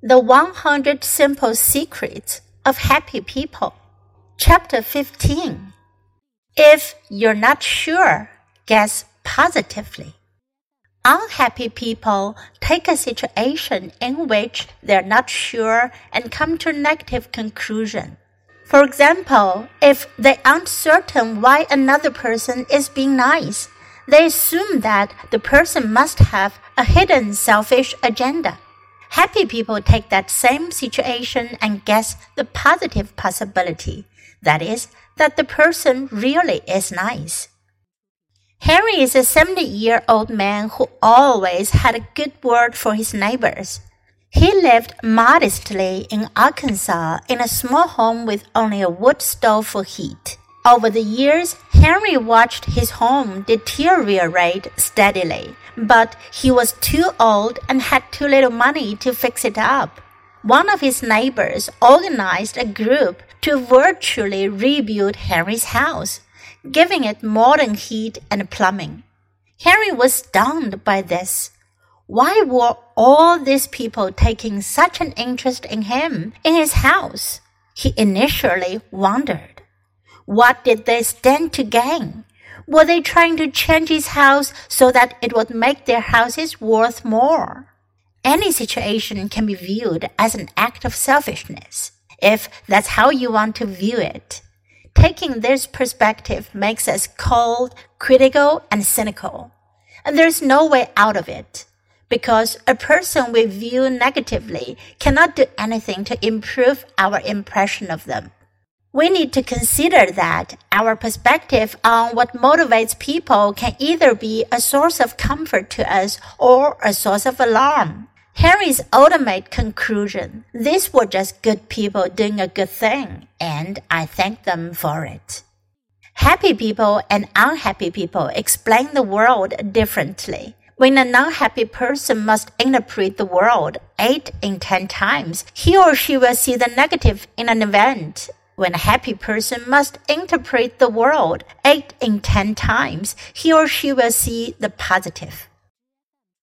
The 100 Simple Secrets of Happy People. Chapter 15. If you're not sure, guess positively. Unhappy people take a situation in which they're not sure and come to a negative conclusion. For example, if they aren't certain why another person is being nice, they assume that the person must have a hidden selfish agenda. Happy people take that same situation and guess the positive possibility. That is, that the person really is nice. Henry is a 70 year old man who always had a good word for his neighbors. He lived modestly in Arkansas in a small home with only a wood stove for heat. Over the years, Henry watched his home deteriorate steadily, but he was too old and had too little money to fix it up. One of his neighbors organized a group to virtually rebuild Henry's house, giving it modern heat and plumbing. Henry was stunned by this. Why were all these people taking such an interest in him in his house? He initially wondered. What did they stand to gain? Were they trying to change his house so that it would make their houses worth more? Any situation can be viewed as an act of selfishness, if that's how you want to view it. Taking this perspective makes us cold, critical, and cynical. And there's no way out of it. Because a person we view negatively cannot do anything to improve our impression of them we need to consider that our perspective on what motivates people can either be a source of comfort to us or a source of alarm. Harry's ultimate conclusion these were just good people doing a good thing, and I thank them for it. Happy people and unhappy people explain the world differently. When an unhappy person must interpret the world eight in ten times, he or she will see the negative in an event when a happy person must interpret the world eight in ten times, he or she will see the positive.